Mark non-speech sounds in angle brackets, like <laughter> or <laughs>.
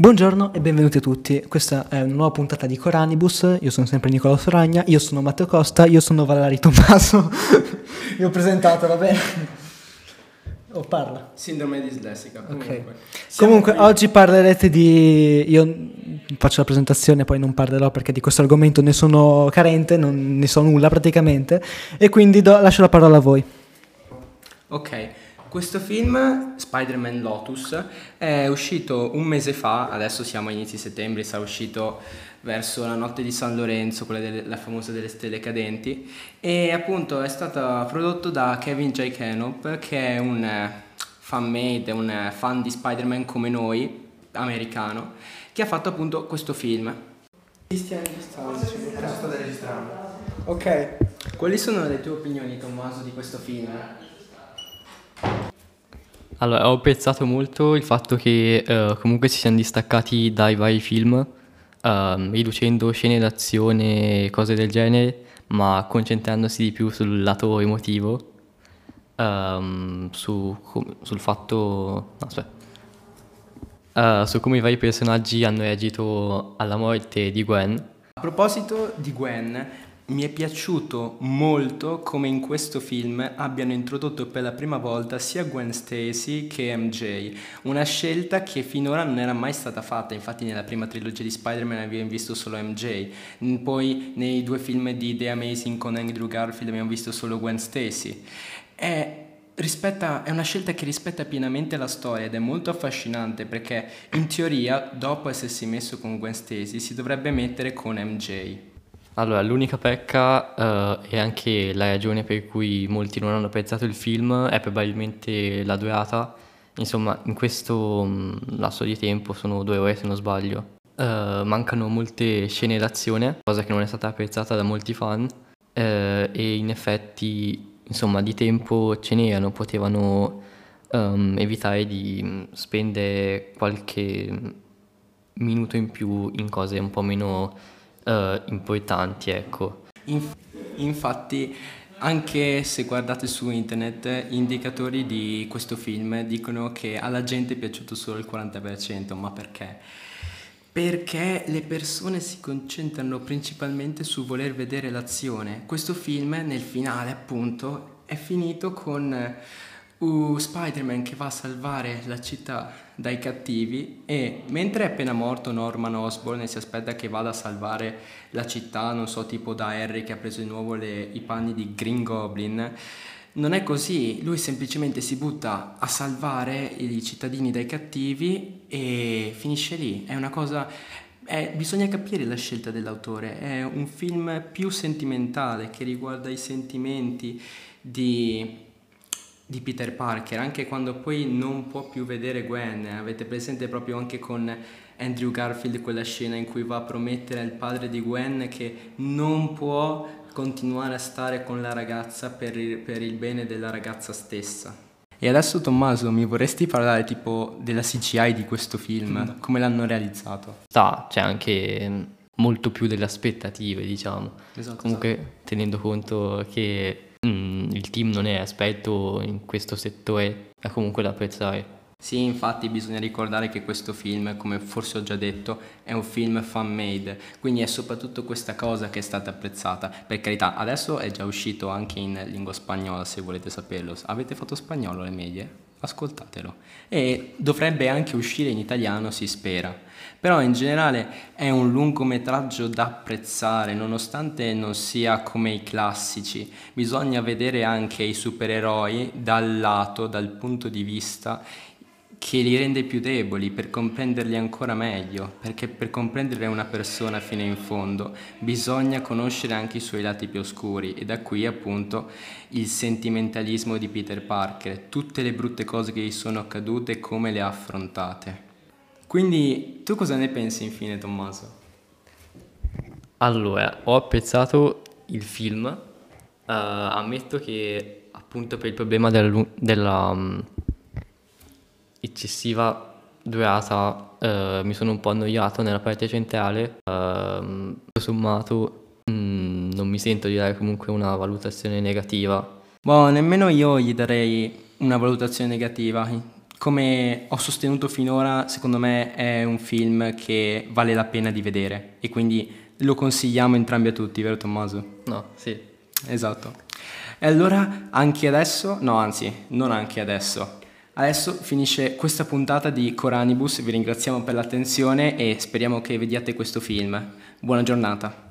Buongiorno e benvenuti a tutti, questa è una nuova puntata di Coranibus, io sono sempre Nicola Soragna, io sono Matteo Costa, io sono Valerio Tommaso, <laughs> io ho presentato, va bene? Oh, parla. Sindrome dislessica. Comunque, comunque oggi parlerete di... Io faccio la presentazione, poi non parlerò perché di questo argomento ne sono carente, non ne so nulla praticamente, e quindi do... lascio la parola a voi. Ok, questo film, Spider-Man Lotus, è uscito un mese fa, adesso siamo a inizi settembre, sarà uscito verso la notte di San Lorenzo, quella della famosa delle stelle cadenti, e appunto è stato prodotto da Kevin J. Canop, che è un eh, fan made, un eh, fan di Spider-Man come noi, americano, che ha fatto appunto questo film. Cristian sta registrando. Ok. Quali sono le tue opinioni, Tommaso, di questo film? Allora, ho apprezzato molto il fatto che eh, comunque si siano distaccati dai vari film, ehm, riducendo scene d'azione e cose del genere, ma concentrandosi di più sul lato emotivo, ehm, su, sul fatto... no, aspetta. Eh, su come i vari personaggi hanno reagito alla morte di Gwen. A proposito di Gwen, mi è piaciuto molto come in questo film abbiano introdotto per la prima volta sia Gwen Stacy che MJ, una scelta che finora non era mai stata fatta, infatti nella prima trilogia di Spider-Man abbiamo visto solo MJ, poi nei due film di The Amazing con Andrew Garfield abbiamo visto solo Gwen Stacy. È Rispetta, è una scelta che rispetta pienamente la storia ed è molto affascinante perché in teoria dopo essersi messo con Gwen Stacy si dovrebbe mettere con MJ. Allora, l'unica pecca eh, e anche la ragione per cui molti non hanno apprezzato il film è probabilmente la durata. Insomma, in questo mh, lasso di tempo, sono due ore se non sbaglio, eh, mancano molte scene d'azione, cosa che non è stata apprezzata da molti fan, eh, e in effetti, insomma, di tempo ce n'erano, potevano ehm, evitare di mh, spendere qualche minuto in più in cose un po' meno eh, importanti, ecco. Inf- infatti, anche se guardate su internet, gli indicatori di questo film dicono che alla gente è piaciuto solo il 40%, ma perché? Perché le persone si concentrano principalmente su voler vedere l'azione. Questo film, nel finale, appunto, è finito con uh, Spider-Man che va a salvare la città dai cattivi e mentre è appena morto Norman Osborn e si aspetta che vada a salvare la città, non so, tipo da Harry che ha preso di nuovo le, i panni di Green Goblin, non è così, lui semplicemente si butta a salvare i cittadini dai cattivi e finisce lì. È una cosa è, bisogna capire la scelta dell'autore, è un film più sentimentale che riguarda i sentimenti di di Peter Parker, anche quando poi non può più vedere Gwen. Avete presente proprio anche con Andrew Garfield quella scena in cui va a promettere al padre di Gwen che non può continuare a stare con la ragazza per il, per il bene della ragazza stessa. E adesso Tommaso, mi vorresti parlare tipo della CGI di questo film? Come l'hanno realizzato? Sta, c'è anche molto più delle aspettative, diciamo. Esatto, Comunque, esatto. tenendo conto che mm, il team non è esperto in questo settore, è comunque da apprezzare. Sì, infatti bisogna ricordare che questo film, come forse ho già detto, è un film fan made, quindi è soprattutto questa cosa che è stata apprezzata. Per carità, adesso è già uscito anche in lingua spagnola, se volete saperlo. Avete fatto spagnolo alle medie? Ascoltatelo. E dovrebbe anche uscire in italiano, si spera. Però in generale è un lungometraggio da apprezzare, nonostante non sia come i classici. Bisogna vedere anche i supereroi dal lato, dal punto di vista che li rende più deboli per comprenderli ancora meglio, perché per comprendere una persona fino in fondo bisogna conoscere anche i suoi lati più oscuri e da qui appunto il sentimentalismo di Peter Parker, tutte le brutte cose che gli sono accadute e come le ha affrontate. Quindi tu cosa ne pensi infine Tommaso? Allora, ho apprezzato il film, eh, ammetto che appunto per il problema della, della, mm, eccessiva durata eh, mi sono un po' annoiato nella parte centrale, tutto sommato mm, non mi sento di dare comunque una valutazione negativa. Boh, nemmeno io gli darei una valutazione negativa. come ho sostenuto finora, secondo me è un film che vale la pena di vedere e quindi lo consigliamo entrambi a tutti, vero Tommaso? No, sì. Esatto. E allora anche adesso, no anzi, non anche adesso, adesso finisce questa puntata di Coranibus, vi ringraziamo per l'attenzione e speriamo che vediate questo film. Buona giornata.